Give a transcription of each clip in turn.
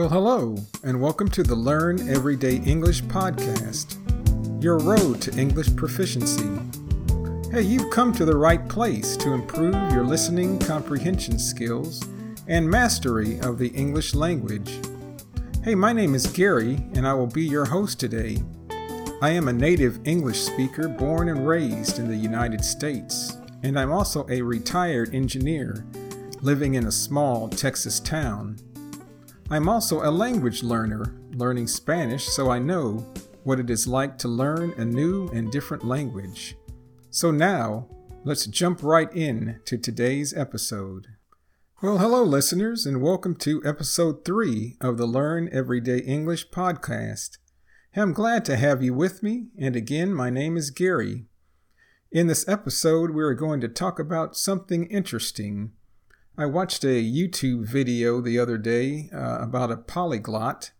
Well, hello, and welcome to the Learn Everyday English podcast, your road to English proficiency. Hey, you've come to the right place to improve your listening comprehension skills and mastery of the English language. Hey, my name is Gary, and I will be your host today. I am a native English speaker born and raised in the United States, and I'm also a retired engineer living in a small Texas town. I'm also a language learner, learning Spanish so I know what it is like to learn a new and different language. So now, let's jump right in to today's episode. Well, hello, listeners, and welcome to episode three of the Learn Everyday English podcast. I'm glad to have you with me, and again, my name is Gary. In this episode, we are going to talk about something interesting I watched a YouTube video the other day uh, about a polyglot,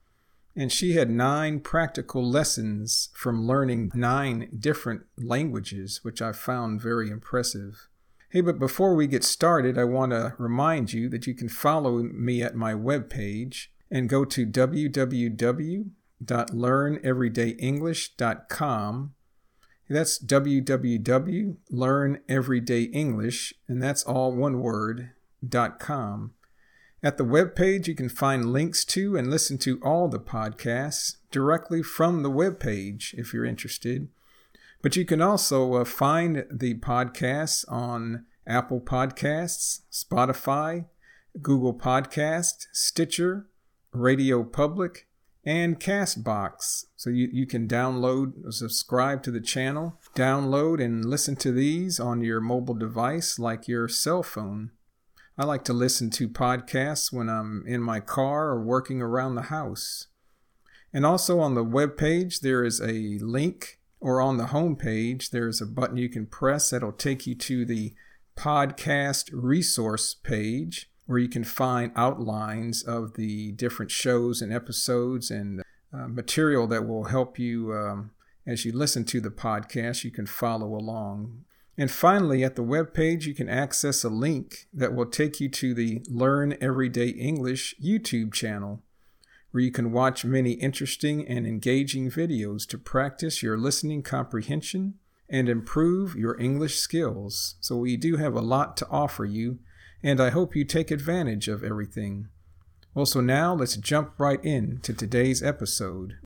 and she had nine practical lessons from learning nine different languages, which I found very impressive. Hey, but before we get started, I want to remind you that you can follow me at my webpage and go to www.learneverydayenglish.com. That's www.learneverydayenglish, and that's all one word, com. At the web page, you can find links to and listen to all the podcasts directly from the web page if you're interested. But you can also uh, find the podcasts on Apple Podcasts, Spotify, Google Podcast, Stitcher, Radio Public, and Castbox. So you, you can download, subscribe to the channel, download and listen to these on your mobile device like your cell phone. I like to listen to podcasts when I'm in my car or working around the house. And also on the web page, there is a link, or on the home page, there is a button you can press that'll take you to the podcast resource page where you can find outlines of the different shows and episodes and uh, material that will help you um, as you listen to the podcast. You can follow along. And finally, at the web page, you can access a link that will take you to the Learn Everyday English YouTube channel, where you can watch many interesting and engaging videos to practice your listening comprehension and improve your English skills. So, we do have a lot to offer you, and I hope you take advantage of everything. Well, so now let's jump right in to today's episode.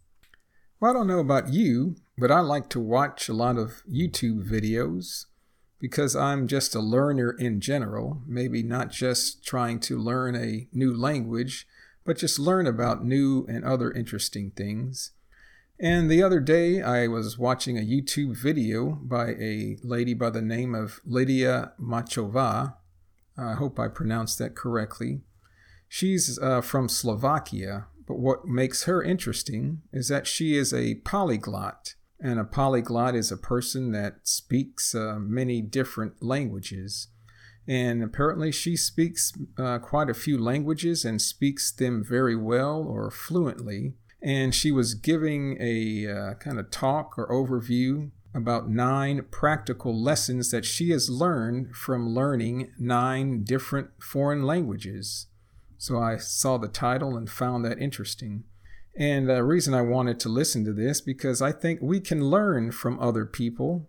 Well, I don't know about you, but I like to watch a lot of YouTube videos because I'm just a learner in general, maybe not just trying to learn a new language, but just learn about new and other interesting things. And the other day, I was watching a YouTube video by a lady by the name of Lydia Machova. I hope I pronounced that correctly. She's uh, from Slovakia, but what makes her interesting is that she is a polyglot. And a polyglot is a person that speaks uh, many different languages. And apparently, she speaks uh, quite a few languages and speaks them very well or fluently. And she was giving a uh, kind of talk or overview about nine practical lessons that she has learned from learning nine different foreign languages. So I saw the title and found that interesting. And the reason I wanted to listen to this because I think we can learn from other people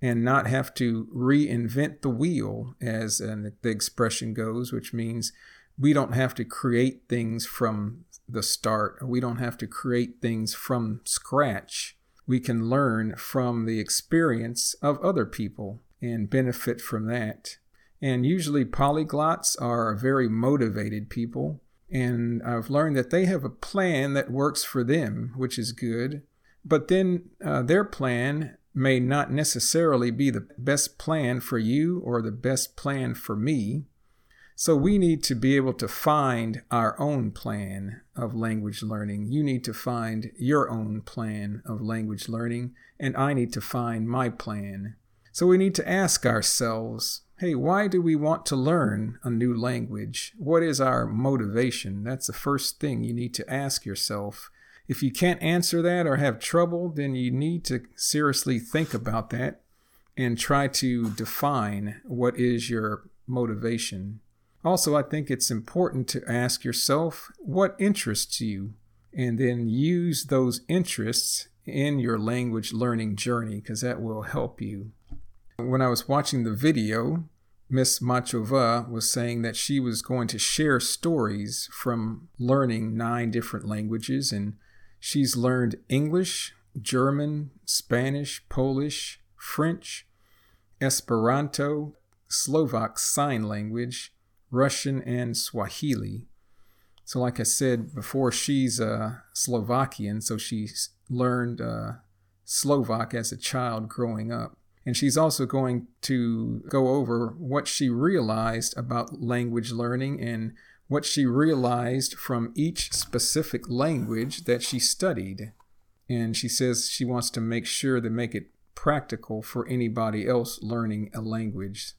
and not have to reinvent the wheel, as uh, the expression goes, which means we don't have to create things from the start, we don't have to create things from scratch. We can learn from the experience of other people and benefit from that. And usually, polyglots are very motivated people and I've learned that they have a plan that works for them, which is good. But then uh, their plan may not necessarily be the best plan for you or the best plan for me. So we need to be able to find our own plan of language learning. You need to find your own plan of language learning, and I need to find my plan. So we need to ask ourselves hey, why do we want to learn a new language? What is our motivation? That's the first thing you need to ask yourself. If you can't answer that or have trouble, then you need to seriously think about that and try to define what is your motivation. Also, I think it's important to ask yourself what interests you and then use those interests in your language learning journey because that will help you. When I was watching the video, Miss Machova was saying that she was going to share stories from learning nine different languages, and she's learned English, German, Spanish, Polish, French, Esperanto, Slovak Sign Language, Russian, and Swahili. So, like I said before, she's uh, Slovakian, so she learned uh, Slovak as a child growing up. And she's also going to go over what she realized about language learning and what she realized from each specific language that she studied. And she says she wants to make sure to make it practical for anybody else learning a language.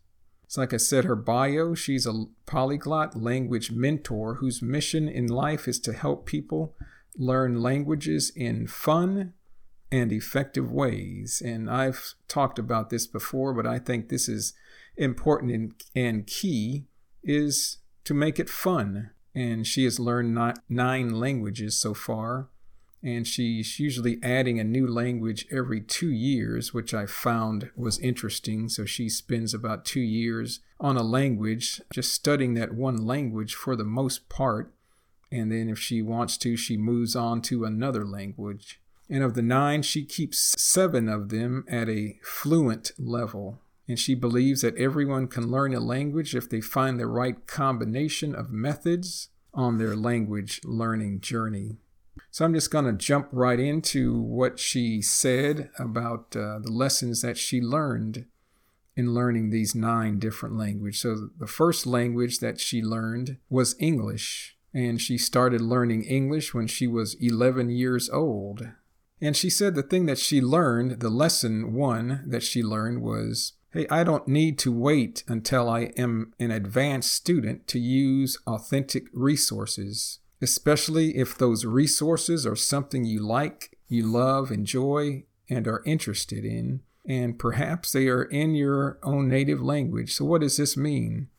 So, like I said, her bio, she's a polyglot language mentor whose mission in life is to help people learn languages in fun and effective ways. And I've talked about this before, but I think this is important and, and key is to make it fun. And she has learned nine languages so far and she's usually adding a new language every two years, which I found was interesting. So she spends about two years on a language, just studying that one language for the most part. And then if she wants to, she moves on to another language. And of the nine, she keeps seven of them at a fluent level. And she believes that everyone can learn a language if they find the right combination of methods on their language learning journey. So I'm just going to jump right into what she said about uh, the lessons that she learned in learning these nine different languages. So the first language that she learned was English, and she started learning English when she was 11 years old. And she said the thing that she learned, the lesson one that she learned was hey, I don't need to wait until I am an advanced student to use authentic resources especially if those resources are something you like, you love, enjoy, and are interested in, and perhaps they are in your own native language. So, what does this mean?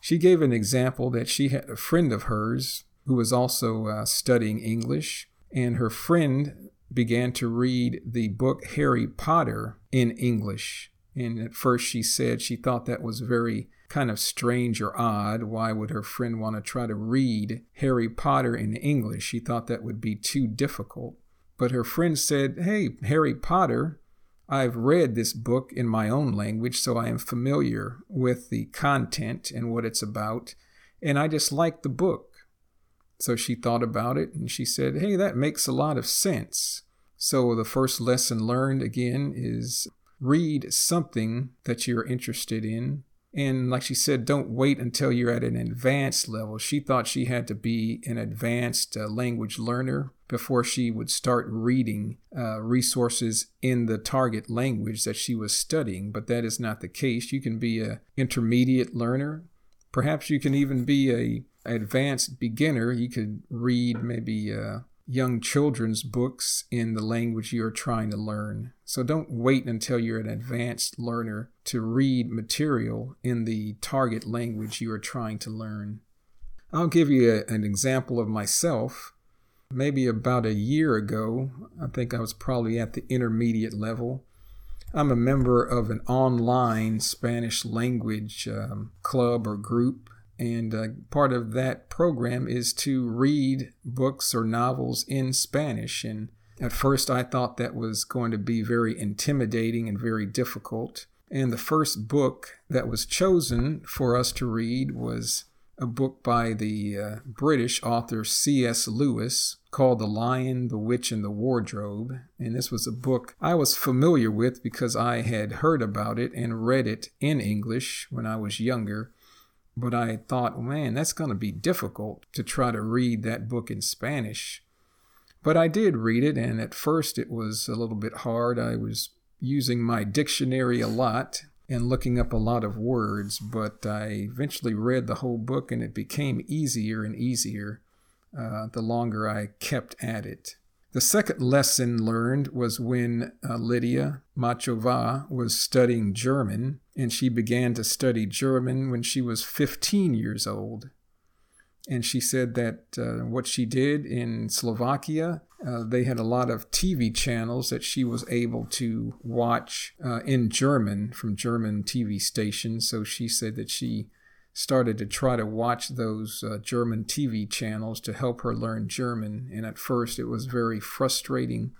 She gave an example that she had a friend of hers who was also uh, studying English, and her friend began to read the book Harry Potter in English. And at first, she said she thought that was very kind of strange or odd. Why would her friend want to try to read Harry Potter in English? She thought that would be too difficult. But her friend said, Hey, Harry Potter, I've read this book in my own language, so I am familiar with the content and what it's about, and I just like the book. So she thought about it and she said, Hey, that makes a lot of sense. So the first lesson learned again is read something that you're interested in and like she said, don't wait until you're at an advanced level. She thought she had to be an advanced uh, language learner before she would start reading uh, resources in the target language that she was studying, but that is not the case. You can be an intermediate learner. Perhaps you can even be a advanced beginner. You could read maybe uh, young children's books in the language you're trying to learn. So don't wait until you're an advanced learner to read material in the target language you are trying to learn. I'll give you a, an example of myself. Maybe about a year ago, I think I was probably at the intermediate level. I'm a member of an online Spanish language um, club or group and uh, part of that program is to read books or novels in Spanish. And at first, I thought that was going to be very intimidating and very difficult. And the first book that was chosen for us to read was a book by the uh, British author C.S. Lewis called The Lion, the Witch, and the Wardrobe. And this was a book I was familiar with because I had heard about it and read it in English when I was younger. But I thought, man, that's going to be difficult to try to read that book in Spanish. But I did read it, and at first it was a little bit hard. I was using my dictionary a lot and looking up a lot of words, but I eventually read the whole book, and it became easier and easier uh, the longer I kept at it. The second lesson learned was when uh, Lydia Machova was studying German, and she began to study German when she was 15 years old. And she said that uh, what she did in Slovakia, uh, they had a lot of TV channels that she was able to watch uh, in German from German TV stations. So she said that she started to try to watch those uh, German TV channels to help her learn German. And at first, it was very frustrating.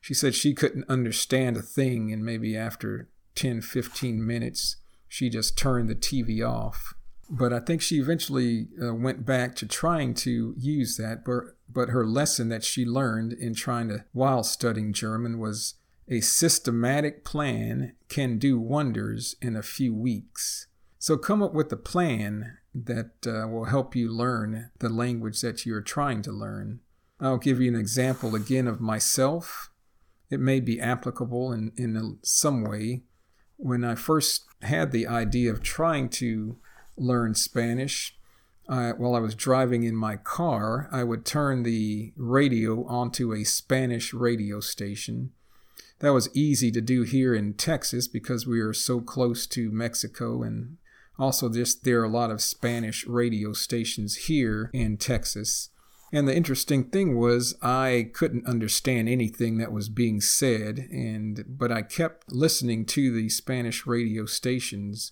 She said she couldn't understand a thing, and maybe after 10, 15 minutes, she just turned the TV off. But I think she eventually uh, went back to trying to use that. But, but her lesson that she learned in trying to, while studying German, was a systematic plan can do wonders in a few weeks. So come up with a plan that uh, will help you learn the language that you're trying to learn. I'll give you an example again of myself. It may be applicable in, in some way. When I first had the idea of trying to learn Spanish, uh, while I was driving in my car, I would turn the radio onto a Spanish radio station. That was easy to do here in Texas because we are so close to Mexico and also, just there are a lot of Spanish radio stations here in Texas. And the interesting thing was I couldn't understand anything that was being said and but I kept listening to the Spanish radio stations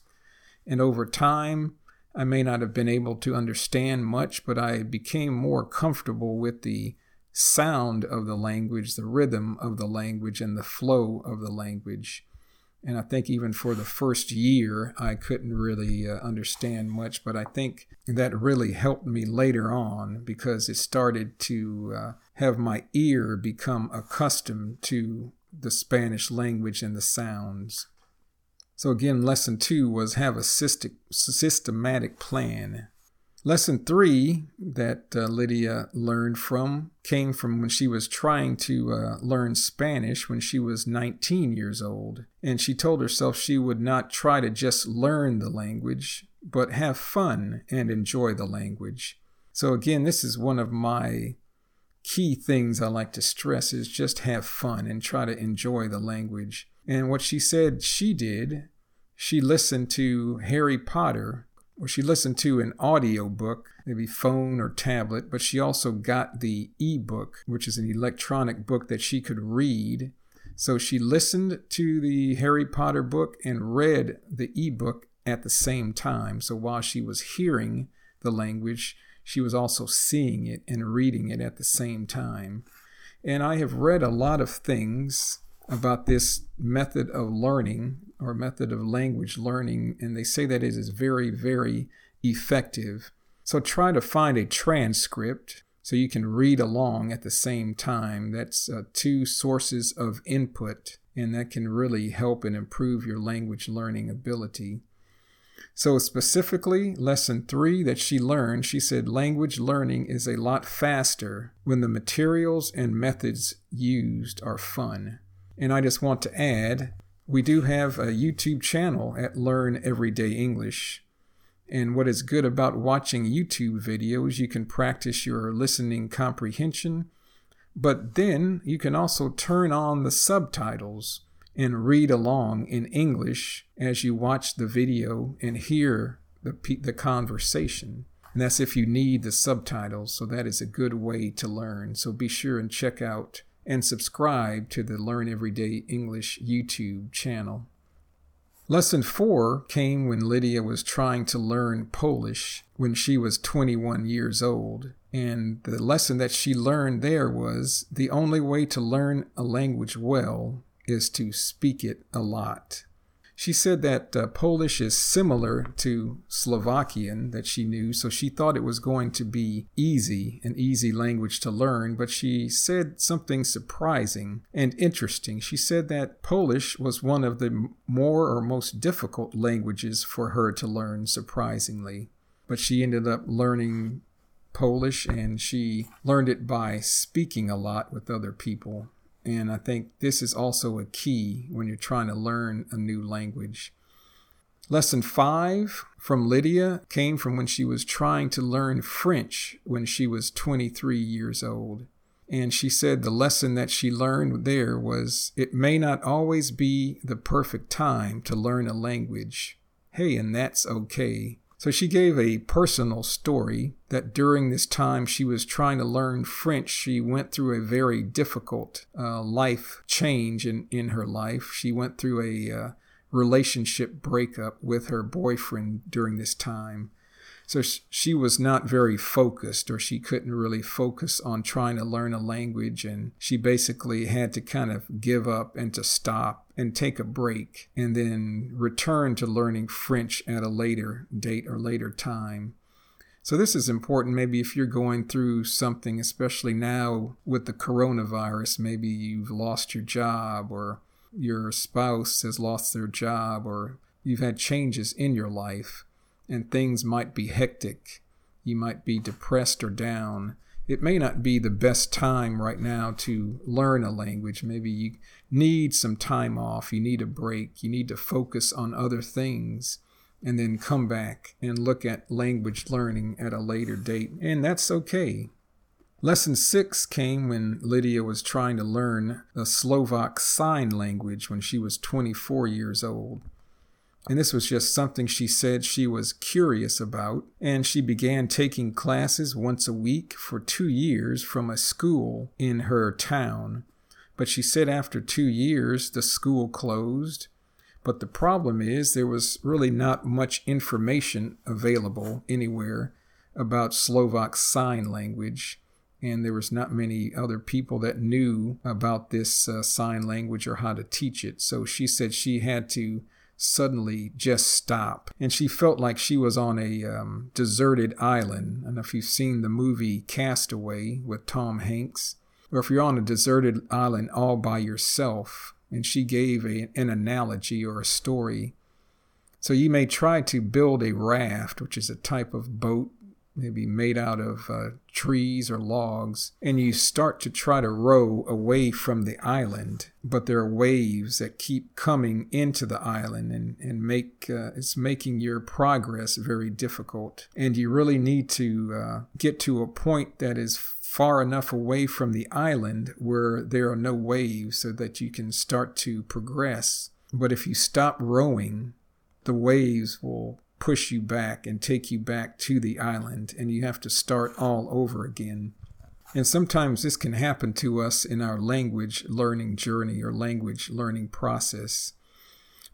and over time I may not have been able to understand much but I became more comfortable with the sound of the language, the rhythm of the language and the flow of the language. And I think even for the first year, I couldn't really uh, understand much, but I think that really helped me later on because it started to uh, have my ear become accustomed to the Spanish language and the sounds. So, again, lesson two was have a systematic plan. Lesson three that uh, Lydia learned from came from when she was trying to uh, learn Spanish when she was 19 years old. And she told herself she would not try to just learn the language, but have fun and enjoy the language. So, again, this is one of my key things I like to stress is just have fun and try to enjoy the language. And what she said she did, she listened to Harry Potter or she listened to an audio book, maybe phone or tablet, but she also got the e-book, which is an electronic book that she could read. So she listened to the Harry Potter book and read the e-book at the same time. So while she was hearing the language, she was also seeing it and reading it at the same time. And I have read a lot of things about this method of learning or method of language learning, and they say that it is very, very effective. So try to find a transcript so you can read along at the same time. That's uh, two sources of input, and that can really help and improve your language learning ability. So, specifically, lesson three that she learned, she said language learning is a lot faster when the materials and methods used are fun. And I just want to add we do have a YouTube channel at Learn Everyday English. And what is good about watching YouTube videos, you can practice your listening comprehension, but then you can also turn on the subtitles and read along in English as you watch the video and hear the, the conversation. And that's if you need the subtitles, so that is a good way to learn. So be sure and check out and subscribe to the Learn Everyday English YouTube channel. Lesson 4 came when Lydia was trying to learn Polish when she was 21 years old. And the lesson that she learned there was the only way to learn a language well is to speak it a lot. She said that uh, Polish is similar to Slovakian that she knew, so she thought it was going to be easy, an easy language to learn, but she said something surprising and interesting. She said that Polish was one of the more or most difficult languages for her to learn, surprisingly. But she ended up learning Polish and she learned it by speaking a lot with other people. And I think this is also a key when you're trying to learn a new language. Lesson five from Lydia came from when she was trying to learn French when she was 23 years old. And she said the lesson that she learned there was it may not always be the perfect time to learn a language. Hey, and that's okay. So she gave a personal story that during this time she was trying to learn French, she went through a very difficult uh, life change in, in her life. She went through a uh, relationship breakup with her boyfriend during this time. So she was not very focused, or she couldn't really focus on trying to learn a language. And she basically had to kind of give up and to stop and take a break and then return to learning French at a later date or later time. So, this is important maybe if you're going through something, especially now with the coronavirus. Maybe you've lost your job, or your spouse has lost their job, or you've had changes in your life and things might be hectic. You might be depressed or down. It may not be the best time right now to learn a language. Maybe you need some time off. You need a break. You need to focus on other things and then come back and look at language learning at a later date. And that's okay. Lesson six came when Lydia was trying to learn the Slovak Sign Language when she was 24 years old. And this was just something she said she was curious about. And she began taking classes once a week for two years from a school in her town. But she said after two years, the school closed. But the problem is, there was really not much information available anywhere about Slovak Sign Language. And there was not many other people that knew about this uh, sign language or how to teach it. So she said she had to suddenly just stop. And she felt like she was on a um, deserted island. And if you've seen the movie Castaway with Tom Hanks, or if you're on a deserted island all by yourself, and she gave a, an analogy or a story. So you may try to build a raft, which is a type of boat maybe made out of uh, trees or logs, and you start to try to row away from the island, but there are waves that keep coming into the island and, and make uh, it's making your progress very difficult. And you really need to uh, get to a point that is far enough away from the island where there are no waves so that you can start to progress. But if you stop rowing, the waves will push you back and take you back to the island, and you have to start all over again. And sometimes this can happen to us in our language learning journey or language learning process.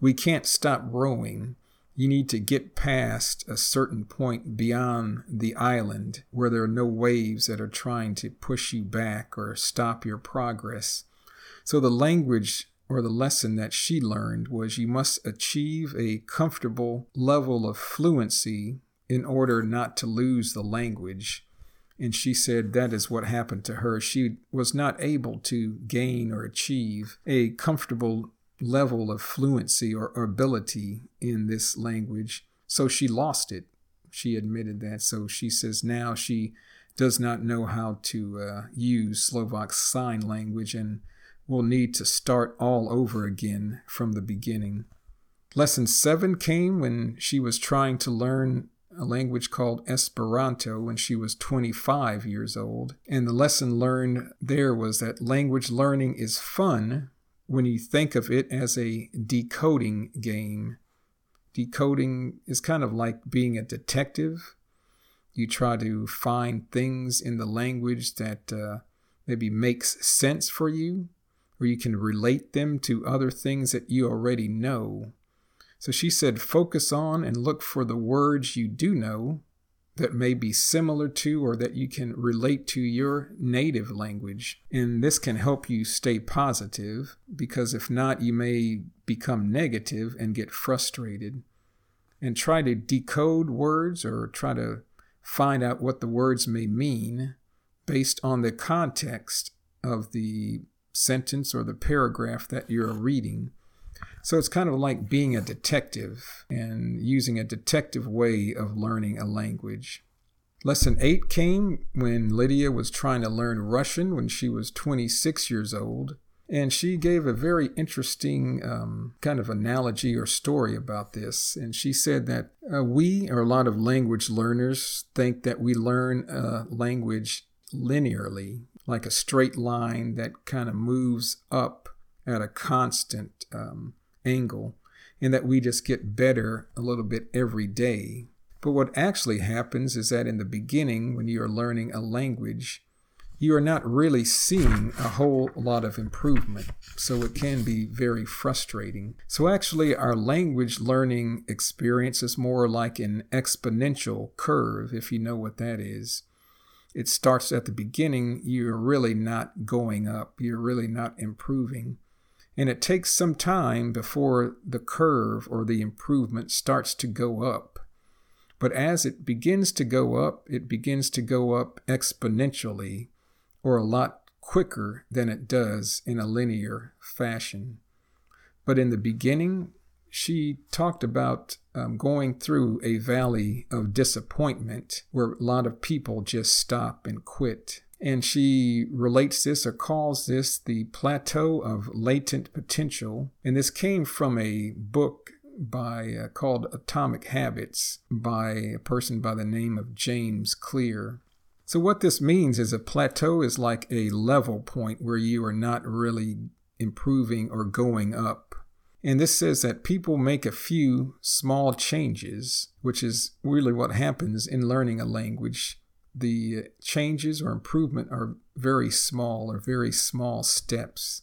We can't stop rowing. You need to get past a certain point beyond the island where there are no waves that are trying to push you back or stop your progress. So the language or the lesson that she learned was you must achieve a comfortable level of fluency in order not to lose the language. And she said that is what happened to her. She was not able to gain or achieve a comfortable level of fluency or, ability in this language. So she lost it. She admitted that. So she says now she does not know how to uh, use Slovak Sign Language and will need to start all over again from the beginning. Lesson 7 came when she was trying to learn a language called Esperanto when she was 25 years old. And the lesson learned there was that language learning is fun when you think of it as a decoding game. Decoding is kind of like being a detective. You try to find things in the language that uh, maybe makes sense for you where you can relate them to other things that you already know. So she said, focus on and look for the words you do know that may be similar to or that you can relate to your native language. And this can help you stay positive because if not, you may become negative and get frustrated. And try to decode words or try to find out what the words may mean based on the context of the sentence or the paragraph that you're reading. So it's kind of like being a detective and using a detective way of learning a language. Lesson 8 came when Lydia was trying to learn Russian when she was 26 years old. And she gave a very interesting um, kind of analogy or story about this. And she said that uh, we, or a lot of language learners, think that we learn a language linearly, like a straight line that kind of moves up at a constant um, angle, and that we just get better a little bit every day. But what actually happens is that in the beginning, when you are learning a language, you are not really seeing a whole lot of improvement. So it can be very frustrating. So actually, our language learning experience is more like an exponential curve, if you know what that is. It starts at the beginning, you're really not going up, you're really not improving. And it takes some time before the curve or the improvement starts to go up. But as it begins to go up, it begins to go up exponentially or a lot quicker than it does in a linear fashion. But in the beginning, she talked about um, going through a valley of disappointment where a lot of people just stop and quit. And she relates this or calls this the plateau of latent potential. And this came from a book by uh, called Atomic Habits by a person by the name of James Clear. So, what this means is a plateau is like a level point where you are not really improving or going up. And this says that people make a few small changes, which is really what happens in learning a language. The changes or improvement are very small or very small steps.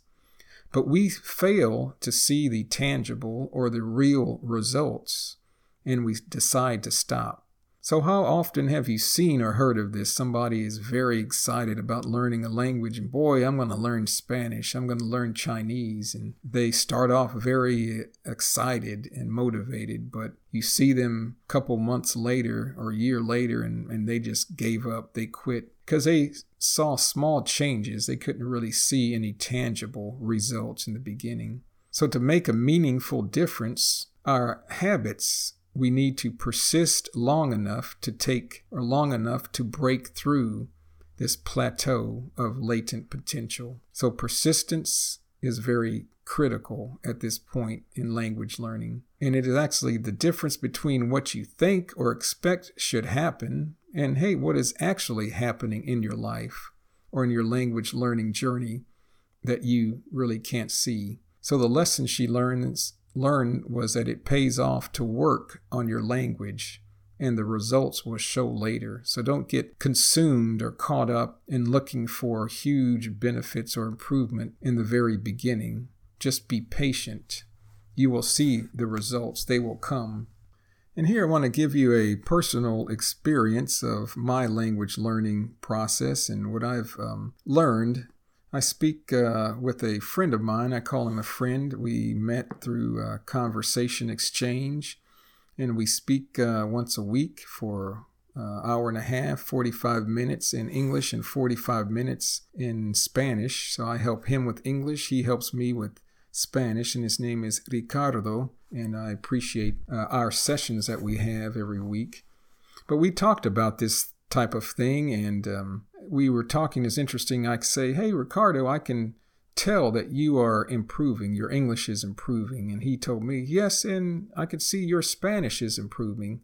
But we fail to see the tangible or the real results, and we decide to stop. So, how often have you seen or heard of this? Somebody is very excited about learning a language, and boy, I'm going to learn Spanish, I'm going to learn Chinese. And they start off very excited and motivated, but you see them a couple months later or a year later, and, and they just gave up, they quit because they saw small changes. They couldn't really see any tangible results in the beginning. So, to make a meaningful difference, our habits we need to persist long enough to take or long enough to break through this plateau of latent potential. So persistence is very critical at this point in language learning. And it is actually the difference between what you think or expect should happen and, hey, what is actually happening in your life or in your language learning journey that you really can't see. So the lesson she learns learned was that it pays off to work on your language and the results will show later. So don't get consumed or caught up in looking for huge benefits or improvement in the very beginning. Just be patient. You will see the results, they will come. And here I want to give you a personal experience of my language learning process and what I've um, learned I speak uh, with a friend of mine. I call him a friend. We met through uh, conversation exchange, and we speak uh, once a week for uh, hour and a half, 45 minutes in English and 45 minutes in Spanish. So I help him with English. He helps me with Spanish, and his name is Ricardo. And I appreciate uh, our sessions that we have every week. But we talked about this type of thing, and um, we were talking is interesting. I say, hey, Ricardo, I can tell that you are improving. Your English is improving. And he told me, yes, and I can see your Spanish is improving.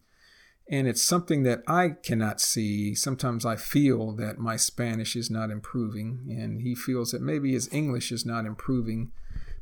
And it's something that I cannot see. Sometimes I feel that my Spanish is not improving, and he feels that maybe his English is not improving,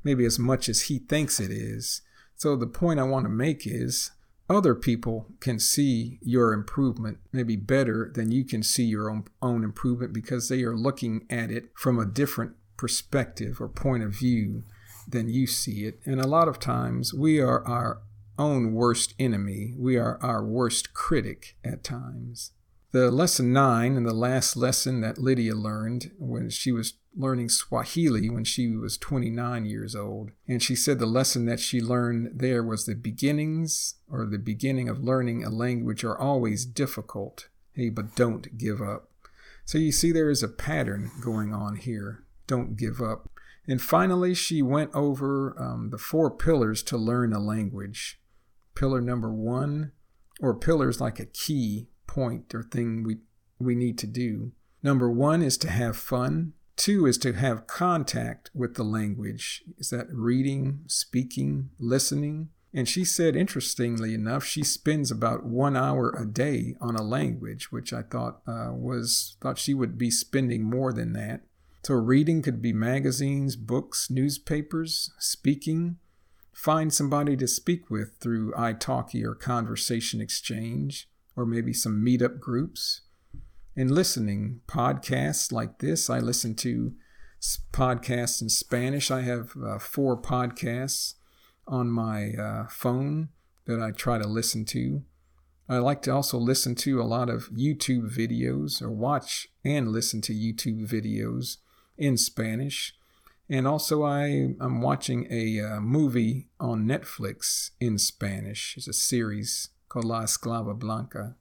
maybe as much as he thinks it is. So the point I want to make is other people can see your improvement maybe better than you can see your own, own improvement because they are looking at it from a different perspective or point of view than you see it. And a lot of times we are our own worst enemy, we are our worst critic at times. The lesson nine and the last lesson that Lydia learned when she was learning Swahili when she was 29 years old. And she said the lesson that she learned there was the beginnings or the beginning of learning a language are always difficult. Hey, but don't give up. So you see, there is a pattern going on here. Don't give up. And finally, she went over um, the four pillars to learn a language. Pillar number one, or pillars like a key point or thing we, we need to do. Number one is to have fun. Two is to have contact with the language. Is that reading, speaking, listening? And she said, interestingly enough, she spends about one hour a day on a language, which I thought uh, was thought she would be spending more than that. So, reading could be magazines, books, newspapers, speaking. Find somebody to speak with through italki or Conversation Exchange, or maybe some meetup groups. And listening, podcasts like this. I listen to podcasts in Spanish. I have uh, four podcasts on my uh, phone that I try to listen to. I like to also listen to a lot of YouTube videos or watch and listen to YouTube videos in Spanish. And also, I, I'm watching a uh, movie on Netflix in Spanish. It's a series called La Esclava Blanca.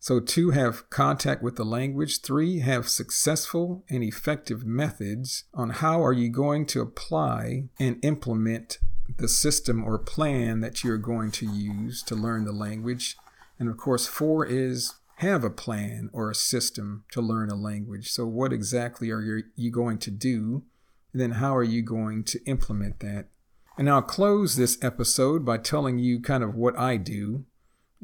So, two, have contact with the language. Three, have successful and effective methods on how are you going to apply and implement the system or plan that you're going to use to learn the language. And of course, four is have a plan or a system to learn a language. So, what exactly are you going to do? And then, how are you going to implement that? And I'll close this episode by telling you kind of what I do.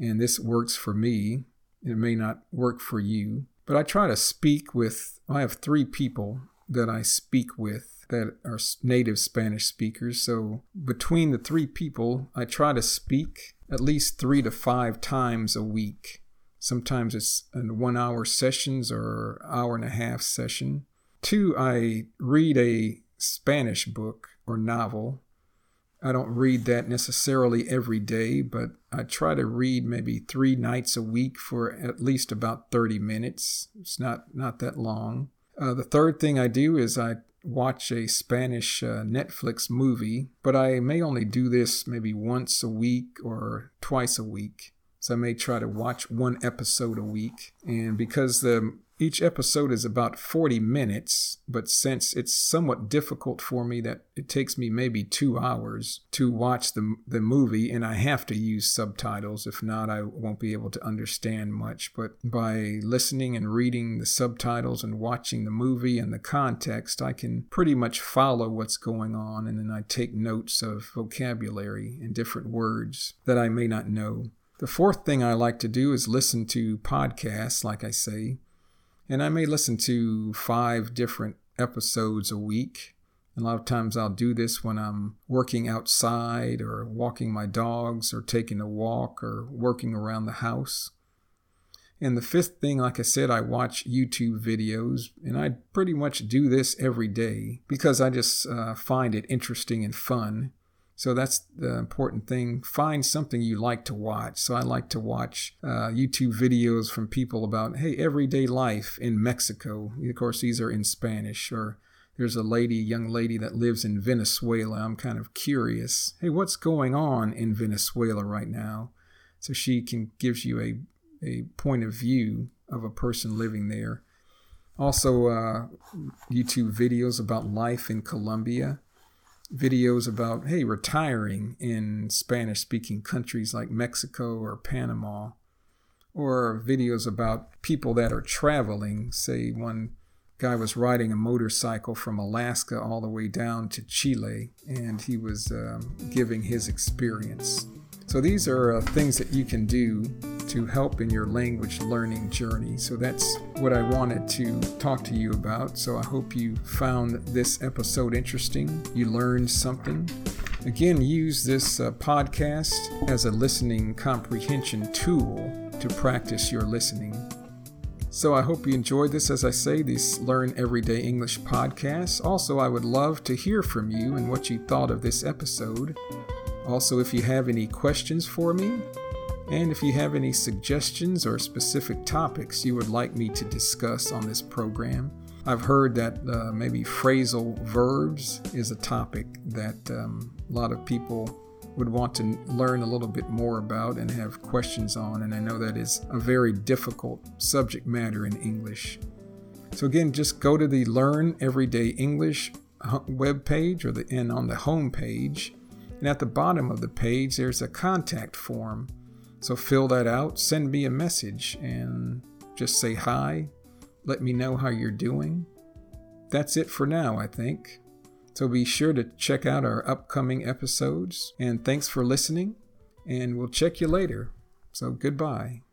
And this works for me. It may not work for you, but I try to speak with, I have three people that I speak with that are native Spanish speakers. So between the three people, I try to speak at least three to five times a week. Sometimes it's in one hour sessions or hour and a half session. Two, I read a Spanish book or novel I don't read that necessarily every day, but I try to read maybe three nights a week for at least about 30 minutes. It's not, not that long. Uh, the third thing I do is I watch a Spanish uh, Netflix movie, but I may only do this maybe once a week or twice a week. So I may try to watch one episode a week. And because the each episode is about 40 minutes, but since it's somewhat difficult for me that it takes me maybe two hours to watch the, the movie, and I have to use subtitles. If not, I won't be able to understand much. But by listening and reading the subtitles and watching the movie and the context, I can pretty much follow what's going on, and then I take notes of vocabulary and different words that I may not know. The fourth thing I like to do is listen to podcasts, like I say. And I may listen to five different episodes a week. A lot of times I'll do this when I'm working outside or walking my dogs or taking a walk or working around the house. And the fifth thing, like I said, I watch YouTube videos, and I pretty much do this every day because I just uh, find it interesting and fun. So that's the important thing. Find something you like to watch. So I like to watch uh, YouTube videos from people about, hey, everyday life in Mexico. Of course, these are in Spanish. Or there's a lady, young lady that lives in Venezuela. I'm kind of curious. Hey, what's going on in Venezuela right now? So she can gives you a, a point of view of a person living there. Also, uh, YouTube videos about life in Colombia videos about, hey, retiring in Spanish speaking countries like Mexico or Panama, or videos about people that are traveling. Say, one guy was riding a motorcycle from Alaska all the way down to Chile, and he was um, giving his experience. So, these are uh, things that you can do to help in your language learning journey. So, that's what I wanted to talk to you about. So, I hope you found this episode interesting. You learned something. Again, use this uh, podcast as a listening comprehension tool to practice your listening. So I hope you enjoyed this. As I say, these Learn Everyday English podcasts. Also, I would love to hear from you and what you thought of this episode. Also, if you have any questions for me, and if you have any suggestions or specific topics you would like me to discuss on this program, I've heard that uh, maybe phrasal verbs is a topic that um, a lot of people would want to learn a little bit more about and have questions on, and I know that is a very difficult subject matter in English. So again, just go to the Learn Everyday English web page or the and on the home page and at the bottom of the page, there's a contact form. So fill that out, send me a message, and just say hi. Let me know how you're doing. That's it for now, I think. So be sure to check out our upcoming episodes. And thanks for listening, and we'll check you later. So goodbye.